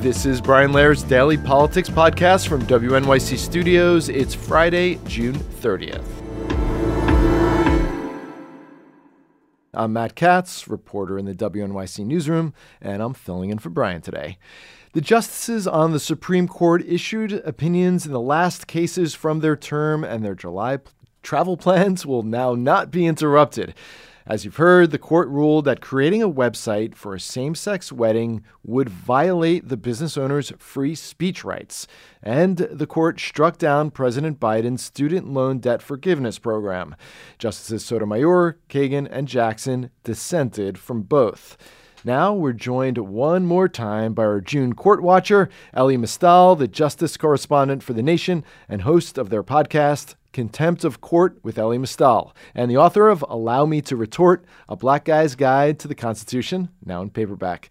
This is Brian Lehrer's Daily Politics Podcast from WNYC Studios. It's Friday, June 30th. I'm Matt Katz, reporter in the WNYC newsroom, and I'm filling in for Brian today. The justices on the Supreme Court issued opinions in the last cases from their term, and their July travel plans will now not be interrupted. As you've heard, the court ruled that creating a website for a same sex wedding would violate the business owner's free speech rights. And the court struck down President Biden's student loan debt forgiveness program. Justices Sotomayor, Kagan, and Jackson dissented from both. Now we're joined one more time by our June court watcher, Elie Mystal, the justice correspondent for The Nation and host of their podcast, Contempt of Court with Elie Mystal, and the author of Allow Me to Retort, A Black Guy's Guide to the Constitution, now in paperback.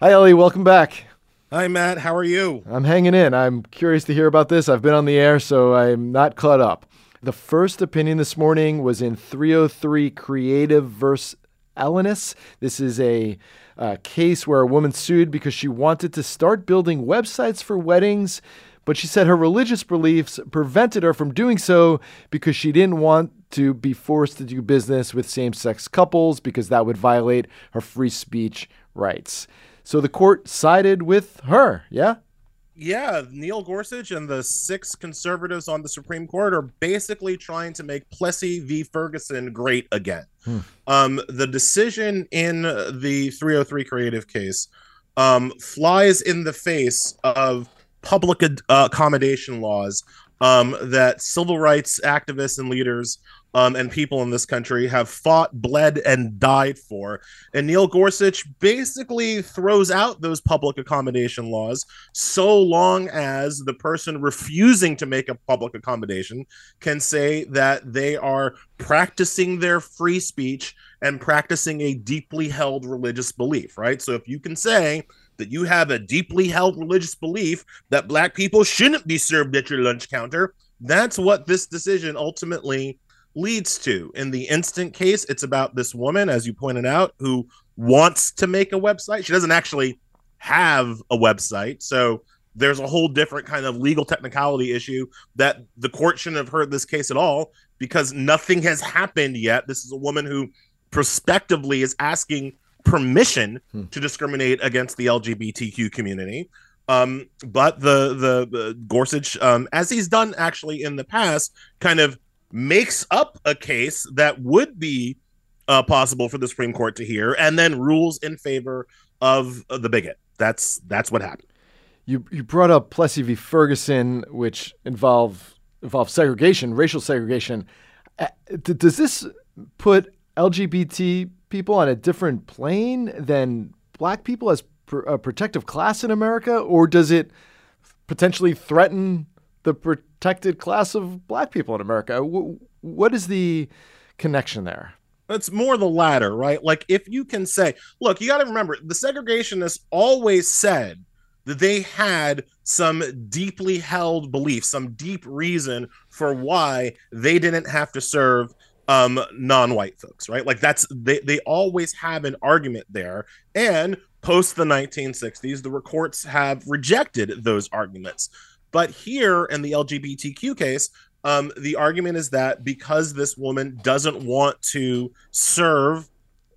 Hi, Elie. Welcome back. Hi, Matt. How are you? I'm hanging in. I'm curious to hear about this. I've been on the air, so I'm not caught up. The first opinion this morning was in 303 Creative versus Elenis. This is a uh, case where a woman sued because she wanted to start building websites for weddings but she said her religious beliefs prevented her from doing so because she didn't want to be forced to do business with same sex couples because that would violate her free speech rights. So the court sided with her, yeah? Yeah, Neil Gorsuch and the six conservatives on the Supreme Court are basically trying to make Plessy v. Ferguson great again. Hmm. Um, the decision in the 303 creative case um, flies in the face of public ad- uh, accommodation laws um, that civil rights activists and leaders um, and people in this country have fought, bled, and died for. And Neil Gorsuch basically throws out those public accommodation laws so long as the person refusing to make a public accommodation can say that they are practicing their free speech and practicing a deeply held religious belief, right? So if you can say, that you have a deeply held religious belief that black people shouldn't be served at your lunch counter. That's what this decision ultimately leads to. In the instant case, it's about this woman, as you pointed out, who wants to make a website. She doesn't actually have a website. So there's a whole different kind of legal technicality issue that the court shouldn't have heard this case at all because nothing has happened yet. This is a woman who prospectively is asking permission hmm. to discriminate against the LGBTQ community. Um, but the the, the Gorsuch, um, as he's done actually in the past, kind of makes up a case that would be uh, possible for the Supreme Court to hear, and then rules in favor of the bigot. That's that's what happened. You you brought up Plessy v. Ferguson, which involve involve segregation, racial segregation. Uh, does this put LGBT people on a different plane than black people as a protective class in America, or does it potentially threaten the protected class of black people in America? W- what is the connection there? It's more the latter, right? Like if you can say, look, you got to remember the segregationists always said that they had some deeply held beliefs, some deep reason for why they didn't have to serve um non-white folks right like that's they they always have an argument there and post the 1960s the courts have rejected those arguments but here in the lgbtq case um the argument is that because this woman doesn't want to serve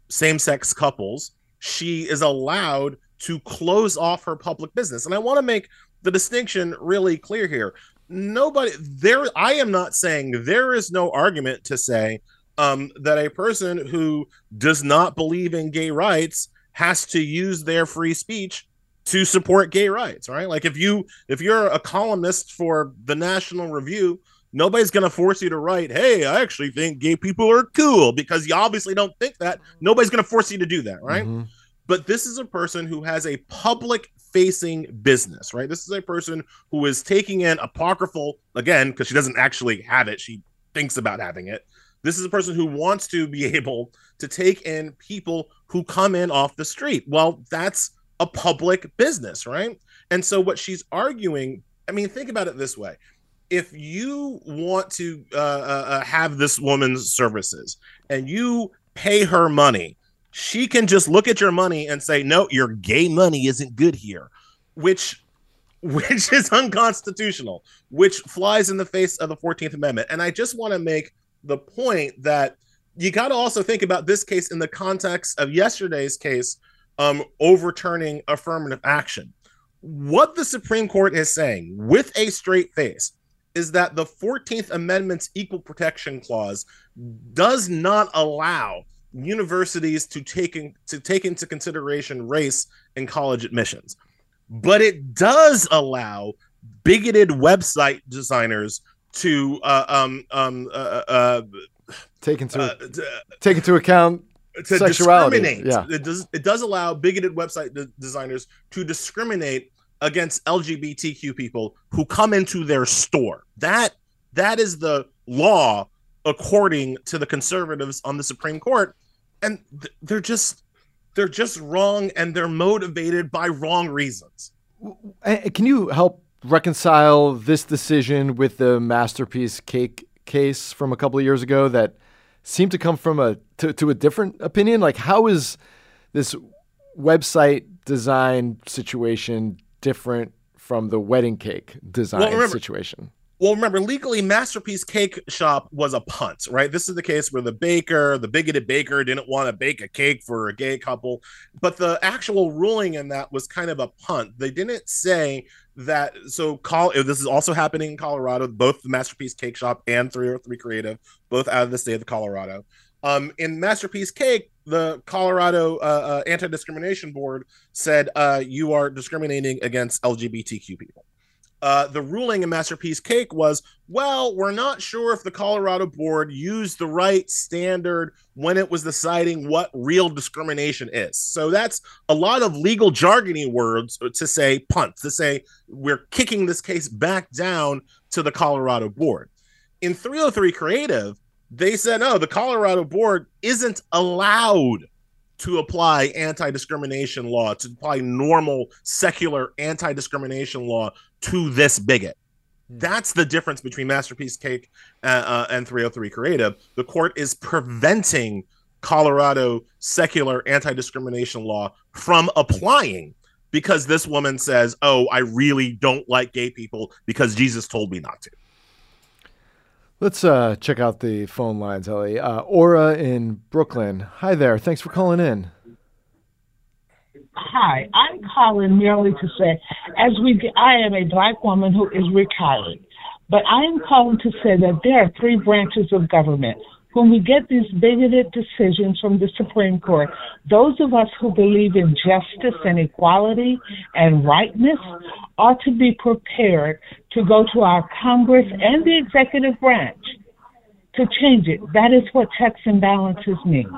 same-sex couples she is allowed to close off her public business. And i want to make the distinction really clear here. Nobody there i am not saying there is no argument to say um, that a person who does not believe in gay rights has to use their free speech to support gay rights right like if you if you're a columnist for the national review nobody's going to force you to write hey i actually think gay people are cool because you obviously don't think that nobody's going to force you to do that right mm-hmm. but this is a person who has a public facing business, right? This is a person who is taking in apocryphal, again, because she doesn't actually have it, she thinks about having it. This is a person who wants to be able to take in people who come in off the street. Well, that's a public business, right? And so what she's arguing, I mean, think about it this way. If you want to uh, uh, uh have this woman's services and you pay her money, she can just look at your money and say, "No, your gay money isn't good here," which which is unconstitutional, which flies in the face of the 14th Amendment. And I just want to make the point that you got to also think about this case in the context of yesterday's case um, overturning affirmative action. What the Supreme Court is saying with a straight face is that the 14th Amendment's Equal Protection Clause does not allow universities to take in, to take into consideration race in college admissions, but it does allow bigoted website designers to uh, um, um, uh, uh, take into uh, take into account to discriminate. Yeah. It does it does allow bigoted website de- designers to discriminate against LGBTQ people who come into their store. That that is the law according to the conservatives on the Supreme Court and th- they're just they're just wrong and they're motivated by wrong reasons. Can you help reconcile this decision with the masterpiece cake case from a couple of years ago that seemed to come from a to, to a different opinion? Like how is this website design situation different from the wedding cake design well, remember, situation? Well, remember, legally, Masterpiece Cake Shop was a punt, right? This is the case where the baker, the bigoted baker, didn't want to bake a cake for a gay couple. But the actual ruling in that was kind of a punt. They didn't say that. So, call this is also happening in Colorado. Both the Masterpiece Cake Shop and 303 Creative, both out of the state of Colorado. Um, in Masterpiece Cake, the Colorado uh, uh, Anti Discrimination Board said uh, you are discriminating against LGBTQ people uh, the ruling in Masterpiece Cake was, well, we're not sure if the Colorado board used the right standard when it was deciding what real discrimination is. So that's a lot of legal jargony words to say punt, to say we're kicking this case back down to the Colorado board. In 303 Creative, they said, no, the Colorado board isn't allowed to apply anti discrimination law, to apply normal secular anti discrimination law to this bigot. Hmm. That's the difference between Masterpiece Cake uh, uh, and 303 Creative. The court is preventing Colorado secular anti discrimination law from applying because this woman says, Oh, I really don't like gay people because Jesus told me not to. Let's uh, check out the phone lines, Elie. Uh, Aura in Brooklyn. Hi there. Thanks for calling in. Hi, I'm calling merely to say, as we, I am a black woman who is retired, but I am calling to say that there are three branches of government. When we get these bigoted decisions from the Supreme Court, those of us who believe in justice and equality and rightness ought to be prepared to go to our Congress and the executive branch to change it. That is what checks and balances mean.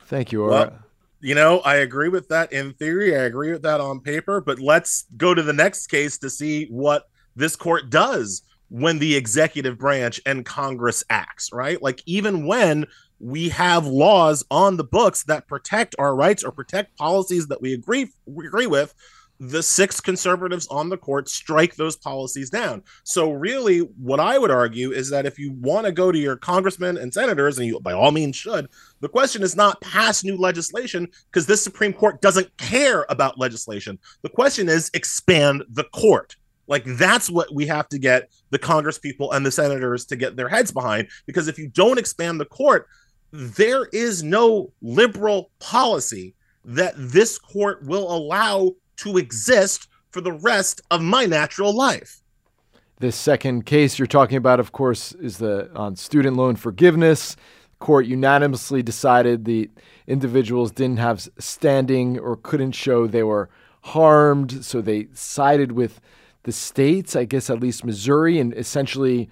Thank you, Aura. Well, you know, I agree with that in theory. I agree with that on paper, but let's go to the next case to see what this court does when the executive branch and Congress acts, right? Like even when we have laws on the books that protect our rights or protect policies that we agree we agree with, the six conservatives on the court strike those policies down. So, really, what I would argue is that if you want to go to your congressmen and senators, and you by all means should, the question is not pass new legislation because this Supreme Court doesn't care about legislation. The question is expand the court. Like, that's what we have to get the Congress people and the senators to get their heads behind. Because if you don't expand the court, there is no liberal policy that this court will allow to exist for the rest of my natural life. This second case you're talking about, of course, is the on student loan forgiveness. Court unanimously decided the individuals didn't have standing or couldn't show they were harmed, so they sided with the states, I guess at least Missouri, and essentially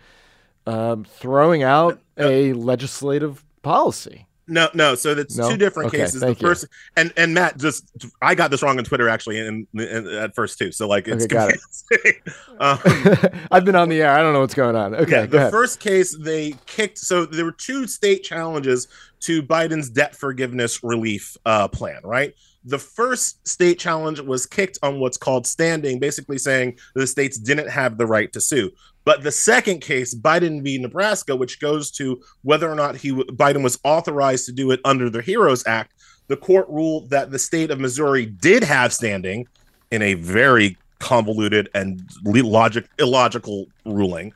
um, throwing out a legislative policy. No, no. So that's No? two different Okay, cases. The thank you. first and and Matt just I got this wrong on Twitter actually, and, at first too. So like it's Okay, got it. confusing. um, I've been on the air. I don't know what's going on. Okay, yeah, go the ahead. first case they kicked. So there were two state challenges to Biden's debt forgiveness relief uh, plan. Right. The first state challenge was kicked on what's called standing, basically saying the states didn't have the right to sue. But the second case, Biden v. Nebraska, which goes to whether or not he Biden was authorized to do it under the HEROES Act, the court ruled that the state of Missouri did have standing in a very convoluted and logic illogical ruling.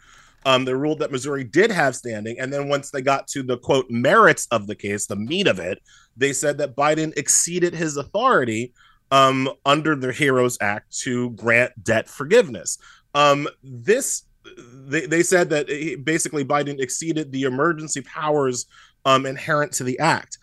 Um, they ruled that Missouri did have standing, and then once they got to the quote merits of the case, the meat of it, they said that Biden exceeded his authority um, under the HEROES Act to grant debt forgiveness. Um, this they, they said that he- basically Biden exceeded the emergency powers um, inherent to the act.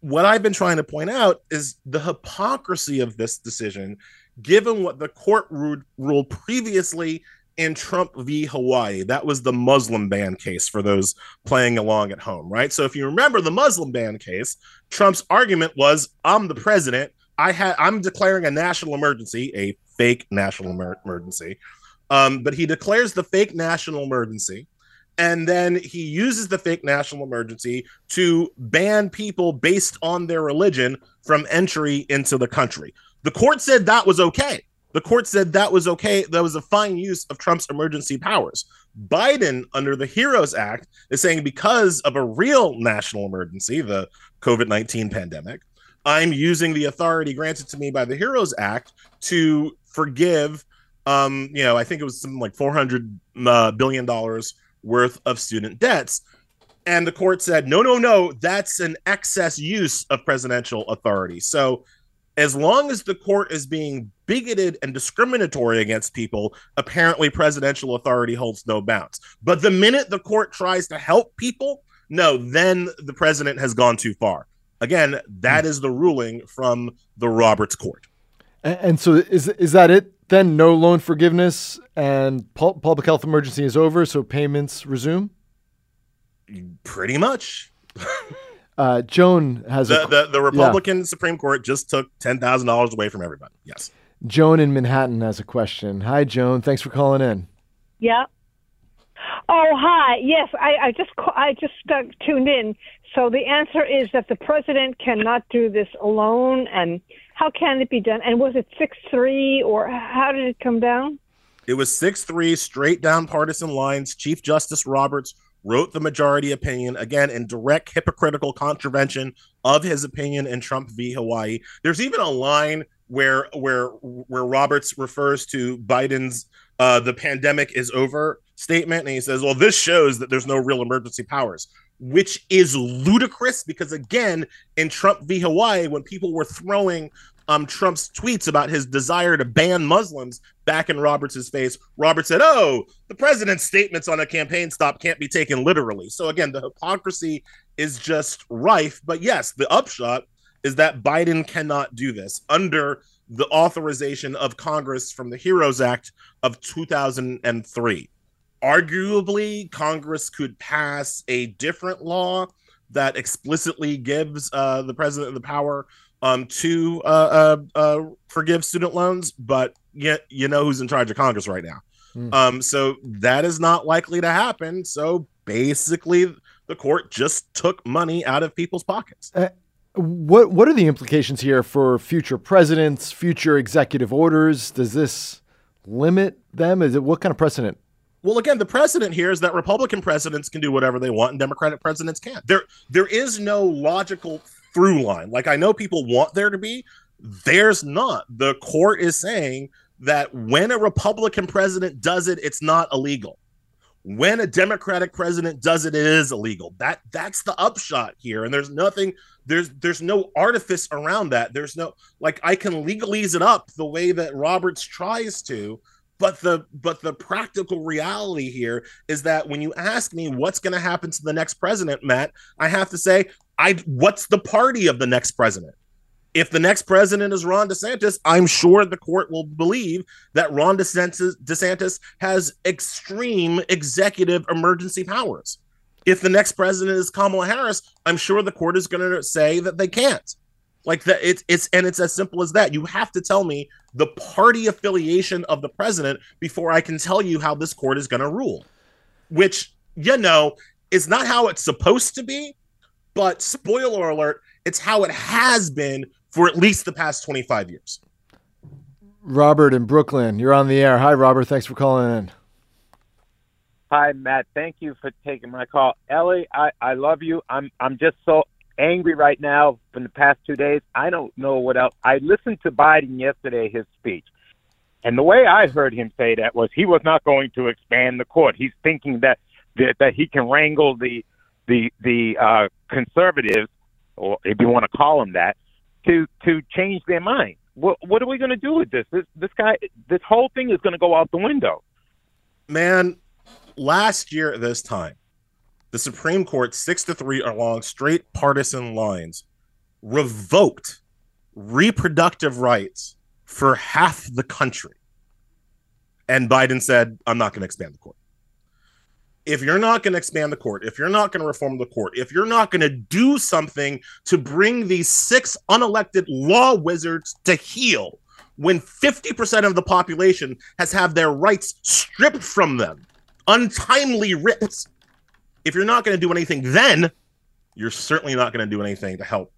What I've been trying to point out is the hypocrisy of this decision, given what the court ruled previously in Trump v. Hawaii. That was the Muslim ban case for those playing along at home, right? So if you remember the Muslim ban case, Trump's argument was, "I'm the president. I had I'm declaring a national emergency, a fake national emer- emergency." Um, but he declares the fake national emergency, and then he uses the fake national emergency to ban people based on their religion from entry into the country. The court said that was okay. The court said that was okay. That was a fine use of Trump's emergency powers. Biden, under the HEROES Act, is saying because of a real national emergency, the COVID 19 pandemic, I'm using the authority granted to me by the HEROES Act to forgive, um, you know, I think it was something like 400 uh, billion dollars worth of student debts. And the court said, no, no, no, that's an excess use of presidential authority. So, as long as the court is being bigoted and discriminatory against people, apparently presidential authority holds no bounds. But the minute the court tries to help people, no, then the president has gone too far. Again, that hmm. is the ruling from the Roberts Court. And, and so is is that it? Then no loan forgiveness and pu- public health emergency is over, so payments resume. Pretty much. Uh, Joan has The a, the, the Republican Supreme Court just took ten thousand dollars away from everybody. Yes. Joan in Manhattan has a question. Hi, Joan. Thanks for calling in. Yeah. Oh, hi. Yes, I, I just I just uh, tuned in. So the answer is that the president cannot do this alone. And how can it be done? And was it six three or how did it come down? It was 6 3, straight down partisan lines. Chief Justice Roberts wrote the majority opinion, again, in direct hypocritical contravention of his opinion in Trump v. Hawaii. There's even a line where where where Roberts refers to Biden's uh, the pandemic is over statement, and he says, Well, this shows that there's no real emergency powers. Which is ludicrous because again, in Trump v. Hawaii, when people were throwing um, Trump's tweets about his desire to ban Muslims back in Roberts' face, Robert said, Oh, the president's statements on a campaign stop can't be taken literally. So again, the hypocrisy is just rife. But yes, the upshot is that Biden cannot do this under the authorization of Congress from the HEROES Act of 2003. Arguably, Congress could pass a different law that explicitly gives uh, the president the power um, to uh, uh, uh, forgive student loans, but yet you know who's in charge of Congress right now. Hmm. Um, so that is not likely to happen. So basically, the court just took money out of people's pockets. What what are the implications here for future presidents, future executive orders? Does this limit them? Is it what kind of precedent? Well, again, the precedent here is that Republican presidents can do whatever they want, and Democratic presidents can't. There, there is no logical through line. Like I know people want there to be, there's not. The court is saying that when a Republican president does it, it's not illegal. When a Democratic president does it, it is illegal. That that's the upshot here, and there's nothing. There's there's no artifice around that. There's no like I can legalese it up the way that Roberts tries to, but the but the practical reality here is that when you ask me what's going to happen to the next president, Matt, I have to say I what's the party of the next president? If the next president is Ron DeSantis, I'm sure the court will believe that Ron DeSantis, DeSantis has extreme executive emergency powers. If the next president is Kamala Harris, I'm sure the court is going to say that they can't. Like that, it's it's and it's as simple as that. You have to tell me the party affiliation of the president before I can tell you how this court is going to rule. Which you know is not how it's supposed to be, but spoiler alert, it's how it has been for at least the past 25 years. Robert in Brooklyn, you're on the air. Hi, Robert. Thanks for calling in. Hi, Matt. Thank you for taking my call. Elie, I, I love you. I'm I'm just so angry right now from the past two days. I don't know what else. I listened to Biden yesterday, his speech. And the way I heard him say that was he was not going to expand the court. He's thinking that that, that he can wrangle the the the uh, conservatives, or if you want to call them that, to to change their mind. What what are we going to do with this? This this guy, this whole thing is going to go out the window. Man, last year at this time, the Supreme Court, six to three along straight partisan lines, revoked reproductive rights for half the country. And Biden said, I'm not going to expand the court. If you're not going to expand the court, if you're not going to reform the court, if you're not going to do something to bring these six unelected law wizards to heel, when 50% of the population has had their rights stripped from them, untimely ripped, if you're not going to do anything then, you're certainly not going to do anything to help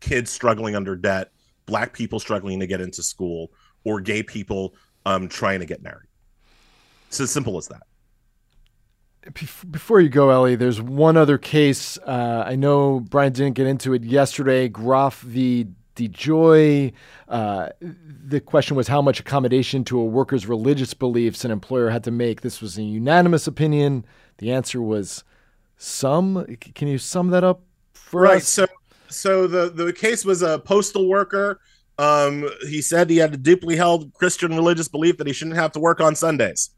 kids struggling under debt, black people struggling to get into school, or gay people um, trying to get married. It's as simple as that. Before you go, Elie, there's one other case. Uh, I know Brian didn't get into it yesterday. Groff v. DeJoy. Uh, the question was how much accommodation to a worker's religious beliefs an employer had to make. This was a unanimous opinion. The answer was some. Can you sum that up for right, us? So, so the the case was a postal worker. Um, he said he had a deeply held Christian religious belief that he shouldn't have to work on Sundays.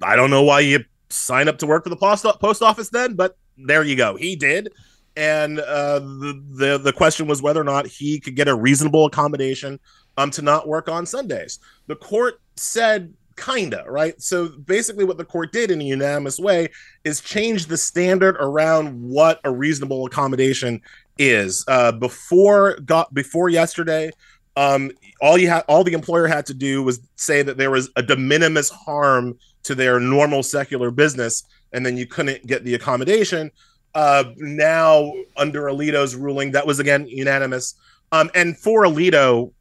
I don't know why you sign up to work for the post post office then, but there you go. He did, and uh, the the the question was whether or not he could get a reasonable accommodation um to not work on Sundays. The court said kinda right? So basically what the court did in a unanimous way is change the standard around what a reasonable accommodation is. Uh before got before yesterday um all you had all the employer had to do was say that there was a de minimis harm to their normal secular business and then you couldn't get the accommodation. Uh now under alito's ruling that was again unanimous. Um and for alito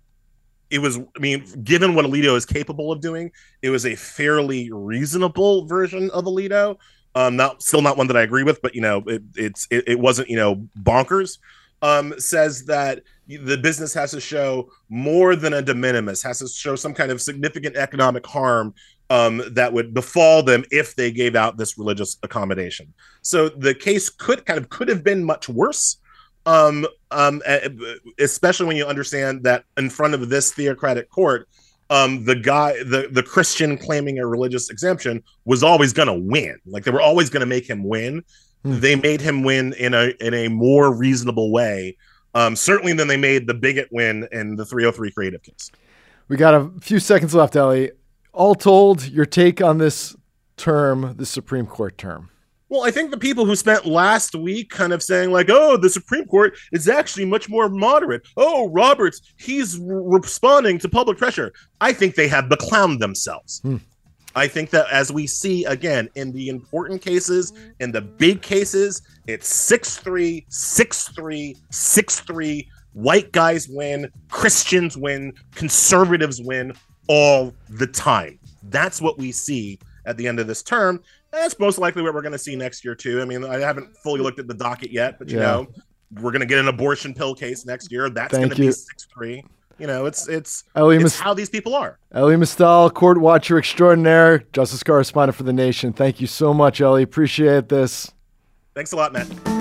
it was i mean given what alito is capable of doing it was a fairly reasonable version of alito. Um not still not one that i agree with but you know it, it's it, it wasn't you know bonkers. Um says that the business has to show more than a de minimis has to show some kind of significant economic harm um, that would befall them if they gave out this religious accommodation. So the case could kind of could have been much worse um, um, especially when you understand that in front of this theocratic court, um, the guy, the the Christian claiming a religious exemption was always going to win. Like they were always going to make him win. Hmm. They made him win in a in a more reasonable way, um, certainly than they made the bigot win in the 303 creative case. We got a few seconds left, Elie. All told, your take on this term, the Supreme Court term. Well, I think the people who spent last week kind of saying, like, oh, the Supreme Court is actually much more moderate. Oh, Roberts, he's responding to public pressure. I think they have beclowned themselves. Hmm. I think that as we see again in the important cases, in the big cases, it's 6 3, 6 3, 6 3. White guys win, Christians win, conservatives win all the time. That's what we see at the end of this term. That's most likely what we're going to see next year too. I mean, I haven't fully looked at the docket yet, but you yeah. know, we're going to get an abortion pill case next year. That's going to be six three. You know, it's it's, Elie it's how these people are. Elie Mystal, court watcher extraordinaire, justice correspondent for the Nation. Thank you so much, Elie. Appreciate this. Thanks a lot, Matt.